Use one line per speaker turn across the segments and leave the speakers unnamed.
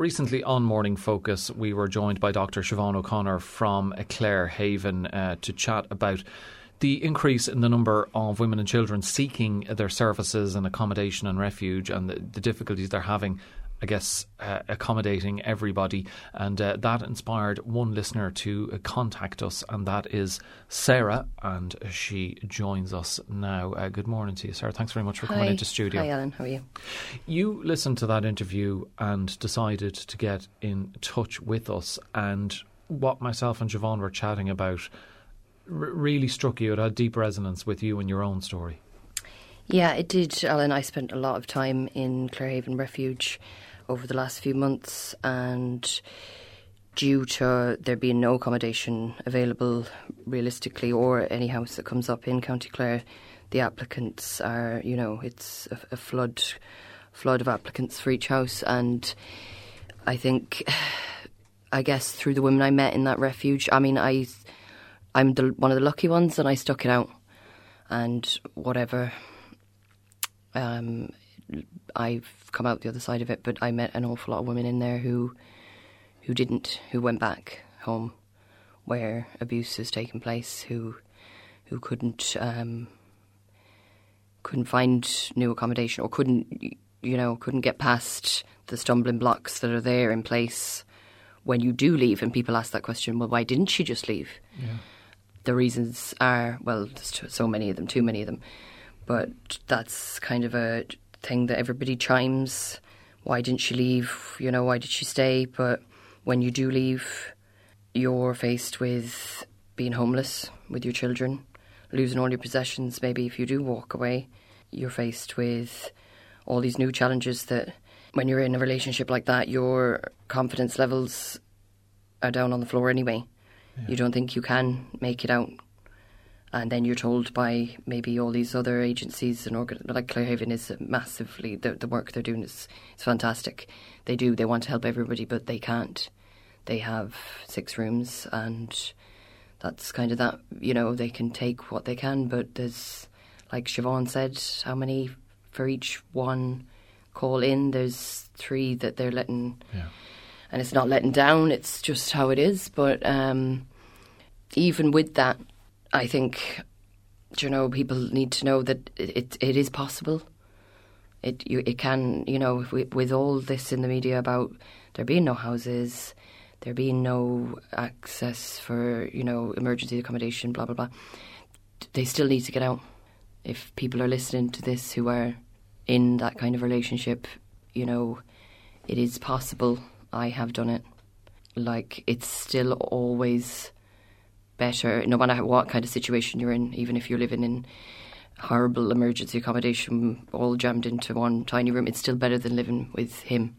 recently on Morning Focus, we were joined by Dr. Siobhan O'Connor from Clare Haven uh, to chat about the increase in the number of women and children seeking their services and accommodation and refuge and the, the difficulties they're having I guess, uh, accommodating everybody. And uh, that inspired one listener to uh, contact us, and that is Sarah, and she joins us now. Uh, good morning to you, Sarah. Thanks very much for
Hi.
coming into studio.
Hi, Alan. How are you?
You listened to that interview and decided to get in touch with us, and what myself and Siobhan were chatting about r- really struck you. It had deep resonance with you and your own story.
Yeah, it did, Alan. I spent a lot of time in Clarehaven Refuge over the last few months, and due to there being no accommodation available realistically or any house that comes up in County Clare, the applicants are, you know, it's a, a flood flood of applicants for each house, and I think, I guess through the women I met in that refuge, I mean, I, I'm the, one of the lucky ones, and I stuck it out, and whatever. Um, I've come out the other side of it, but I met an awful lot of women in there who who didn't, who went back home where abuse has taken place, who who couldn't um, couldn't find new accommodation or couldn't you know couldn't get past the stumbling blocks that are there in place when you do leave. And people ask that question: Well, why didn't she just leave?
Yeah.
The reasons are well, there's so many of them, too many of them. But that's kind of a thing that everybody chimes. Why didn't she leave? You know, why did she stay? But when you do leave, you're faced with being homeless with your children, losing all your possessions. Maybe if you do walk away, you're faced with all these new challenges that when you're in a relationship like that, your confidence levels are down on the floor anyway. You don't think you can make it out. And then you're told by maybe all these other agencies and organ- like Clarehaven is massively the, the work they're doing is, is fantastic. They do they want to help everybody, but they can't. They have six rooms, and that's kind of that. You know, they can take what they can, but there's like Siobhan said, how many for each one call in? There's three that they're letting
Yeah.
and it's not letting down. It's just how it is. But um, even with that, I think you know people need to know that it it, it is possible. It you, it can you know with, with all this in the media about there being no houses, there being no access for you know emergency accommodation, blah blah blah. They still need to get out. If people are listening to this who are in that kind of relationship, you know, it is possible. I have done it. Like it's still always better, no matter what kind of situation you're in, even if you're living in horrible emergency accommodation, all jammed into one tiny room. It's still better than living with him.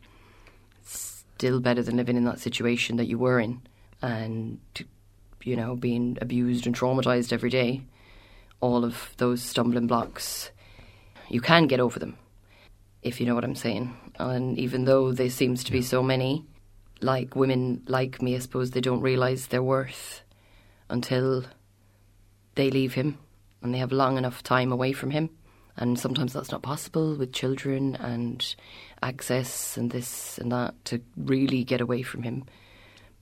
It's still better than living in that situation that you were in, and you know, being abused and traumatized every day. All of those stumbling blocks, you can get over them if you know what I'm saying. And even though there seems to be so many, like women like me, I suppose they don't realise their worth until they leave him and they have long enough time away from him. And sometimes that's not possible with children and access and this and that to really get away from him.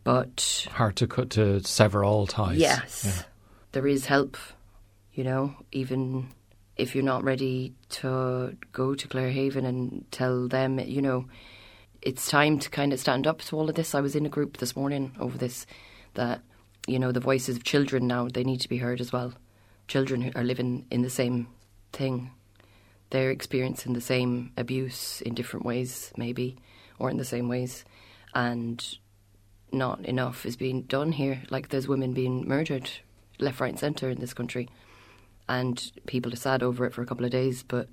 But
Hard to cut to sever all ties.
Yes.
Yeah.
There is help, you know, even if you're not ready to go to Clarehaven and tell them, you know, it's time to kind of stand up to all of this. I was in a group this morning over this that, you know, the voices of children now, they need to be heard as well. Children who are living in the same thing. They're experiencing the same abuse in different ways, maybe, or in the same ways. And not enough is being done here. Like there's women being murdered left, right, and centre in this country, and people are sad over it for a couple of days, but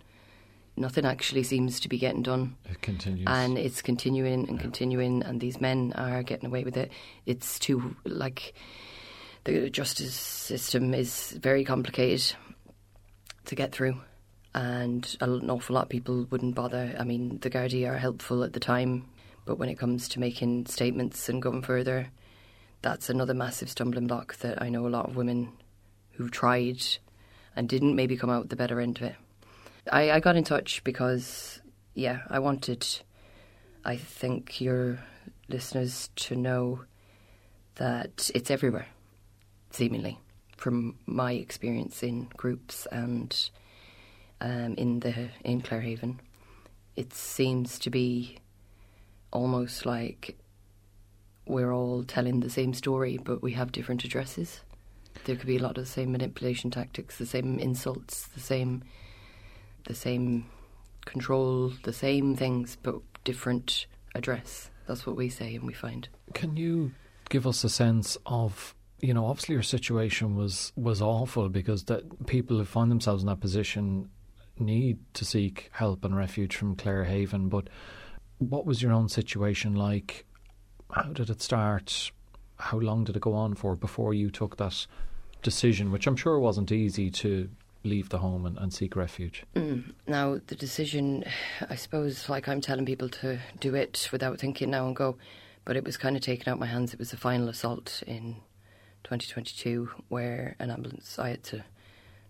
nothing actually seems to be getting done.
It continues.
And it's continuing and continuing, and these men are getting away with it. It's too like the justice system is very complicated to get through, and an awful lot of people wouldn't bother. I mean, the Gardaí are helpful at the time, but when it comes to making statements and going further, that's another massive stumbling block that I know a lot of women who've tried and didn't maybe come out the better end of it. I, I got in touch because, yeah, I wanted. I think you're listeners to know that it's everywhere, seemingly, from my experience in groups and um, in the in Clarehaven. It seems to be almost like we're all telling the same story, but we have different addresses. There could be a lot of the same manipulation tactics, the same insults, the same, the same control, the same things, but different address. That's what we say, and we find.
Can you give us a sense of? You know, obviously your situation was was awful because that people who find themselves in that position need to seek help and refuge from Clarehaven. But what was your own situation like? How did it start? How long did it go on for before you took that decision, which I'm sure wasn't easy to leave the home and, and seek refuge?
Mm. Now, the decision, I suppose, like I'm telling people to do it without thinking now and go, but it was kind of taken out my hands. It was a final assault in 2022 where an ambulance, I had to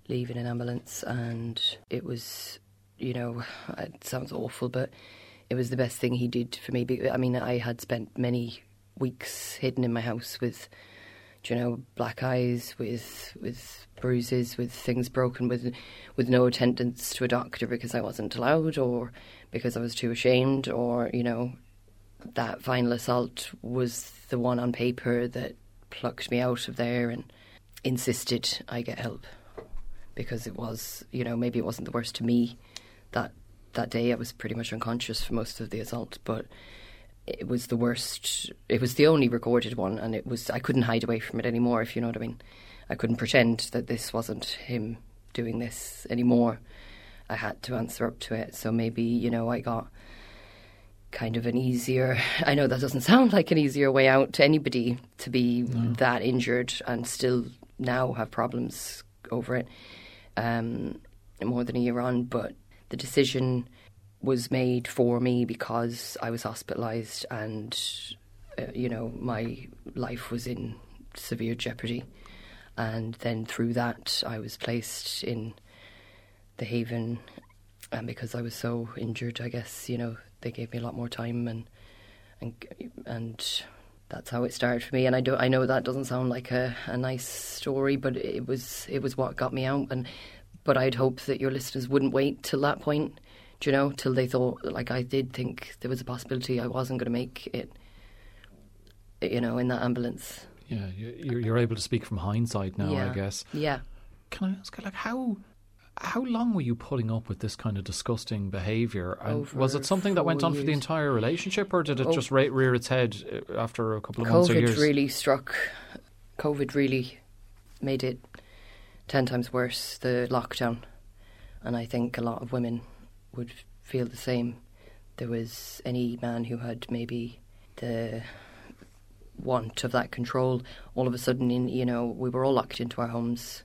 leave in an ambulance, and it was, you know, it sounds awful, but it was the best thing he did for me. I mean, I had spent many weeks hidden in my house with, you know, black eyes, with with bruises, with things broken, with with no attendance to a doctor because I wasn't allowed, or because I was too ashamed, or you know, that final assault was the one on paper that plucked me out of there and insisted I get help because it was, you know, maybe it wasn't the worst to me that that day. I was pretty much unconscious for most of the assault, but it was the worst. It was the only recorded one, and it was I couldn't hide away from it anymore. If you know what I mean, I couldn't pretend that this wasn't him doing this anymore. I had to answer up to it. So maybe you know I got kind of an easier. I know that doesn't sound like an easier way out to anybody to be no. that injured and still now have problems over it. Um, more than a year on, but the decision was made for me because I was hospitalised and, uh, you know, my life was in severe jeopardy. And then through that, I was placed in the Haven. And because I was so injured, I guess, you know, they gave me a lot more time and, and, and that's how it started for me. And I do I know that doesn't sound like a, a nice story, but it was it was what got me out. And but I'd hope that your listeners wouldn't wait till that point, do you know, till they thought like I did think there was a possibility I wasn't going to make it, you know, in that ambulance.
Yeah, you're, you're able to speak from hindsight now,
yeah.
I guess.
Yeah.
Can I ask, like, how how long were you putting up with this kind of disgusting behaviour? And was it something that went on
years.
for the entire relationship, or did it
oh.
just re- rear its head uh, after a couple of
COVID
months or years?
really struck. COVID really made it ten times worse. The lockdown, and I think a lot of women would feel the same. There was any man who had maybe the want of that control. All of a sudden, in you know, we were all locked into our homes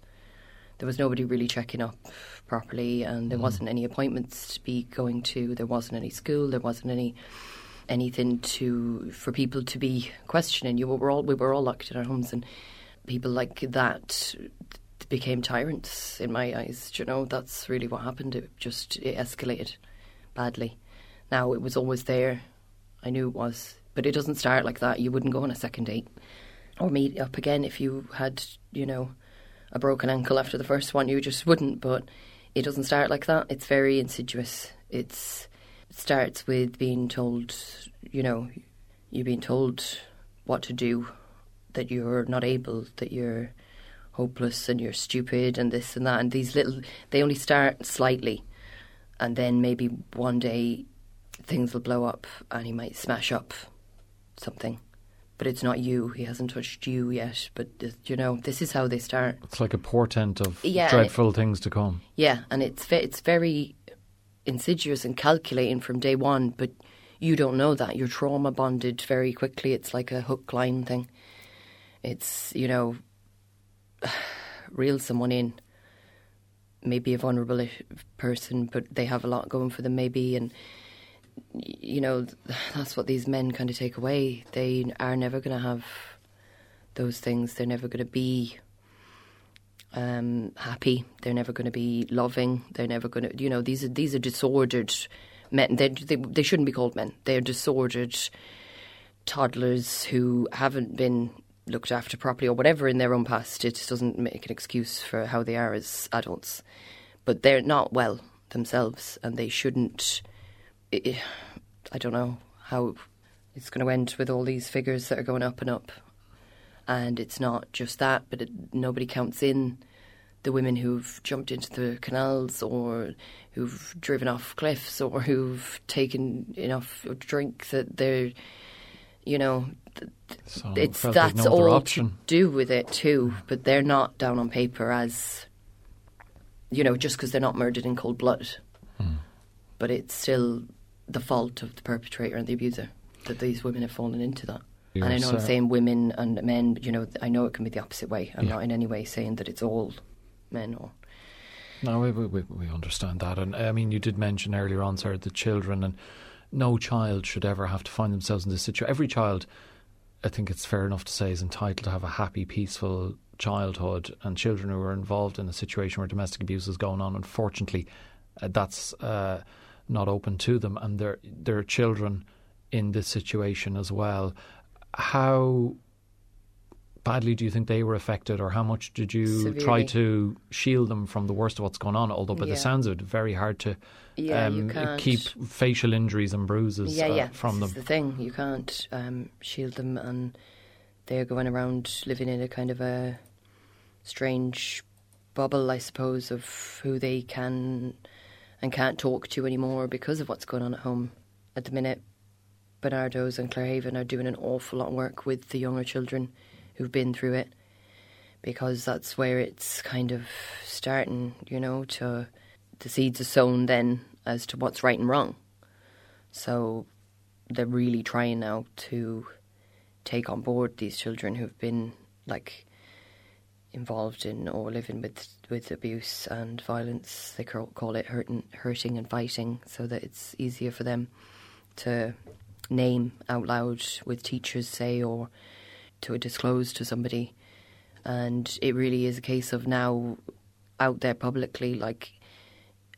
there was nobody really checking up properly, and there mm. wasn't any appointments to be going to. There wasn't any school. There wasn't any anything to for people to be questioning. You were all we were all locked in our homes, and people like that became tyrants in my eyes. Do you know, that's really what happened. It just it escalated badly. Now it was always there. I knew it was, but it doesn't start like that. You wouldn't go on a second date or meet up again if you had, you know, a broken ankle after the first one. You just wouldn't, but it doesn't start like that. It's very insidious. It's it starts with being told, you know, you being told what to do, that you're not able, that you're hopeless and you're stupid and this and that and these little they only start slightly and then maybe one day things will blow up and he might smash up something but it's not you. He hasn't touched you yet. But uh, you know, this is how they start.
It's like a portent of yeah, dreadful it, things to come.
Yeah, and it's it's very insidious and calculating from day one. But you don't know that you're trauma bonded very quickly. It's like a hook line thing. It's you know, reel someone in. Maybe a vulnerable person, but they have a lot going for them, maybe, and you know, that's what these men kind of take away. They are never going to have those things. They're never going to be um, happy. They're never going to be loving. They're never going to, you know, these are these are disordered men. They, they they shouldn't be called men. They're disordered toddlers who haven't been looked after properly or whatever in their own past. It doesn't make an excuse for how they are as adults, but they're not well themselves, and they shouldn't. I don't know how it's going to end with all these figures that are going up and up, and it's not just that, but it, nobody counts in the women who've jumped into the canals or who've driven off cliffs or who've taken enough drink that they're, you know,
So
it's that's
no
all
option.
to do with it too. But they're not down on paper as, you know, just because they're not murdered in cold blood.
Hmm.
But it's still the fault of the perpetrator and the abuser that these women have fallen into that. and I know I'm saying women and men, but you know, I know it can be the opposite way. I'm
Yeah.
not in any way saying that it's all men or
No, we, we, we- we understand that. And I mean, you did mention earlier on, sir, the children, and no child should ever have to find themselves in this situation. Every child, I think it's fair enough to say, is entitled to have a happy, peaceful childhood. And children who are involved in a situation where domestic abuse is going on, unfortunately, uh, that's uh, not open to them. And there, there are children in this situation as well. How badly do you think they were affected, or how much did you try to shield them from the worst of what's going on? Although, by
Yeah.
the sounds of it, very hard to
yeah,
um, keep facial injuries and bruises
yeah,
uh,
yeah.
from
this
them.
the thing. You can't um, shield them, and they're going around living in a kind of a strange bubble, I suppose, of who they can and can't talk to anymore because of what's going on at home at the minute. Barnardos and Clarehaven are doing an awful lot of work with the younger children who've been through it because that's where it's kind of starting, you know, to the seeds are sown then as to what's right and wrong. So they're really trying now to take on board these children who've been like involved in or living with with abuse and violence. They call it hurting, hurting and fighting, so that it's easier for them to name out loud with teachers, say, or to disclose to somebody. And it really is a case of now out there publicly, like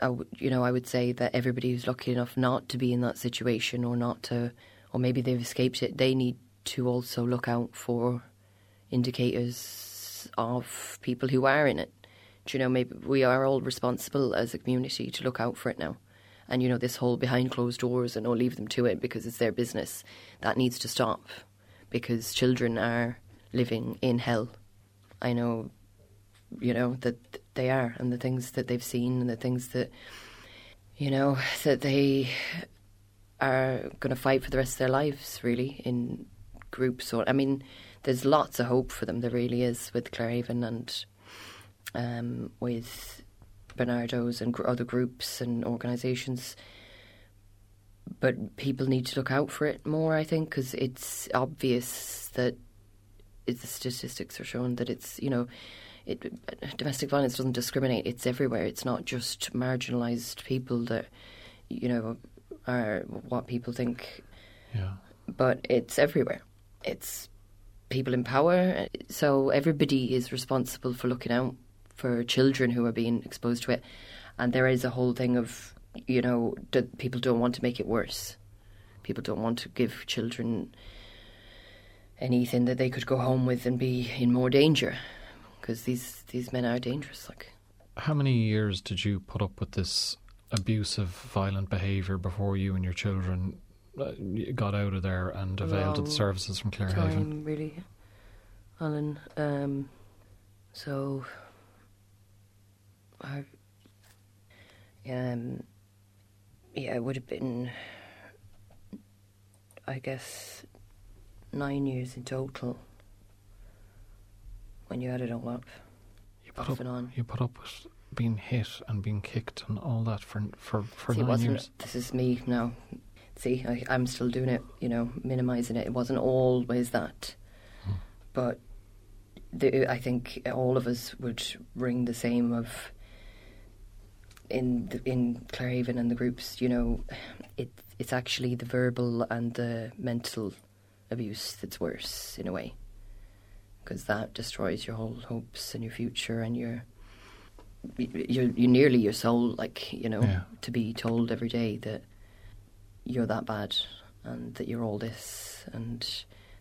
I w- you know, I would say that everybody who's lucky enough not to be in that situation or not to, or maybe they've escaped it, they need to also look out for indicators of people who are in it. Do you know, maybe we are all responsible as a community to look out for it now. And, you know, this whole behind closed doors and oh, leave them to it because it's their business, that needs to stop because children are living in hell. I know you know that they are and the things that they've seen and the things that you know that they are going to fight for the rest of their lives really in groups or i mean there's lots of hope for them there really is with clarehaven and um, with barnardos and other groups and organizations but people need to look out for it more i think because it's obvious that it, the statistics are showing that it's you know it, domestic violence doesn't discriminate. It's everywhere. It's not just marginalised people that, you know, are what people think,
Yeah.
but it's everywhere. It's people in power. So everybody is responsible for looking out for children who are being exposed to it. And there is a whole thing of, you know, that people don't want to make it worse. People don't want to give children anything that they could go home with and be in more danger because these these men are dangerous. Like
How many years did you put up with this abusive, violent behaviour before you and your children uh, got out of there and availed of the services from Clarehaven?
really, Alan. Um, so, I, um, yeah, it would have been, I guess, nine years in total when you add it all up.
You put
off
up,
and on.
you put up with being hit and being kicked and all that for for for
See,
nine
wasn't.
years.
This is me now. See, I, I'm still doing it. You know, minimizing it. It wasn't always that,
Hmm.
but the, I think all of us would ring the same of in the, in Clarehaven and the groups. You know, it it's actually the verbal and the mental abuse that's worse in a way, because that destroys your whole hopes and your future and your you're, you're nearly your soul, like you know,
Yeah.
to be told every day that you're that bad and that you're all this and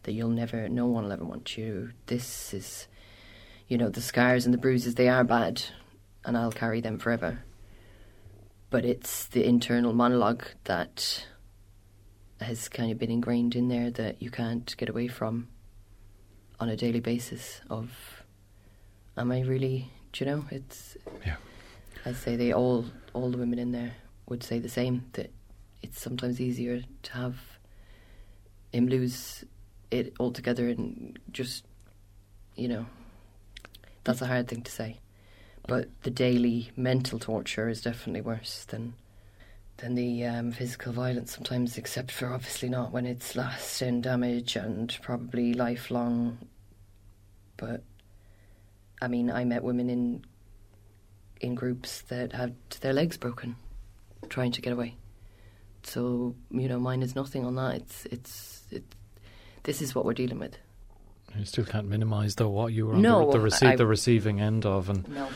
that you'll never, no one will ever want you. This is, you know, the scars and the bruises, they are bad and I'll carry them forever. But it's the internal monologue that has kind of been ingrained in there that you can't get away from on a daily basis of am I really do you know? It's
yeah.
I say they all all the women in there would say the same that it's sometimes easier to have him lose it altogether and just you know that's a hard thing to say but the daily mental torture is definitely worse than than the um, physical violence sometimes, except for obviously not when it's lasting damage and probably lifelong. But I mean, I met women in in groups that had their legs broken trying to get away. So you know, mine is nothing on that. It's it's it. This is what we're dealing with.
You still can't minimise though what you were
no,
on the, the, rece-
I,
the receiving end of, and
no.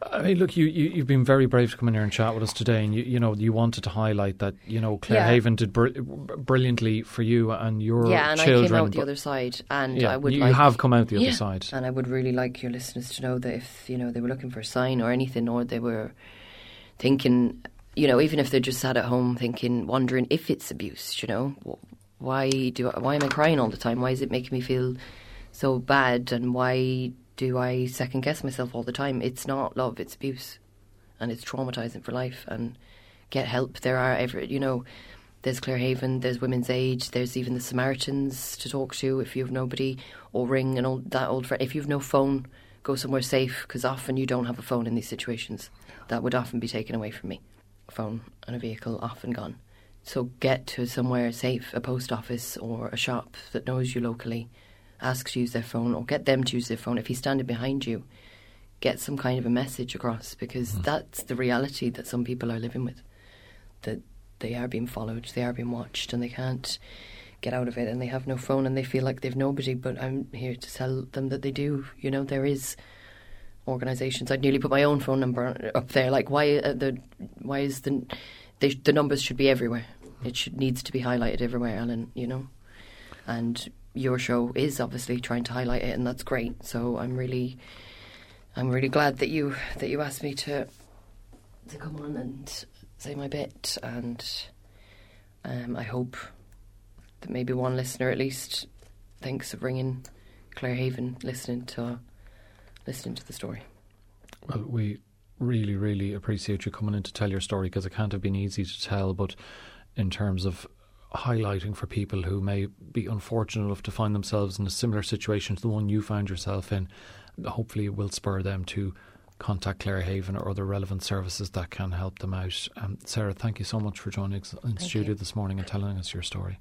I mean, look, you, you have been very brave to come in here and chat with us today, and you you know you wanted to highlight that you know Clare
Yeah.
Haven did br- brilliantly for you and your
yeah, and
children.
I came out the other side, and
yeah,
I would
you
like
have come out the other side.
And I would really like your listeners to know that if you know they were looking for a sign or anything, or they were thinking, you know, even if they're just sat at home thinking, wondering if it's abuse, you know, why do I, why am I crying all the time? Why is it making me feel so bad? And why do I second guess myself all the time? It's not love; it's abuse, and it's traumatizing for life. And get help. There are every, you know. There's Clare Haven, there's Women's Aid, there's even the Samaritans to talk to if you have nobody, or ring an old that old friend. If you have no phone, go somewhere safe because often you don't have a phone in these situations. That would often be taken away from me. A phone and a vehicle often gone. So get to somewhere safe, a post office or a shop that knows you locally. Ask to use their phone or get them to use their phone. If he's standing behind you, get some kind of a message across because that's the reality that some people are living with. That they are being followed, they are being watched, and they can't get out of it, and they have no phone, and they feel like they've nobody. But I'm here to tell them that they do. You know, there is organisations. I'd nearly put my own phone number up there. Like, why uh, the why is the they, the numbers should be everywhere? It should needs to be highlighted everywhere, Alan. You know, and your show is obviously trying to highlight it, and that's great. So I'm really, I'm really glad that you that you asked me to to come on and say my bit, and um, I hope that maybe one listener at least thinks of ringing Clare Haven, listening to listening to the story.
Well, we really, really appreciate you coming in to tell your story because it can't have been easy to tell. But in terms of highlighting for people who may be unfortunate enough to find themselves in a similar situation to the one you found yourself in, hopefully it will spur them to contact Clare Haven or other relevant services that can help them out. Um, Sarah, thank you so much for joining us in
Thank
studio
you.
this morning and telling us your story.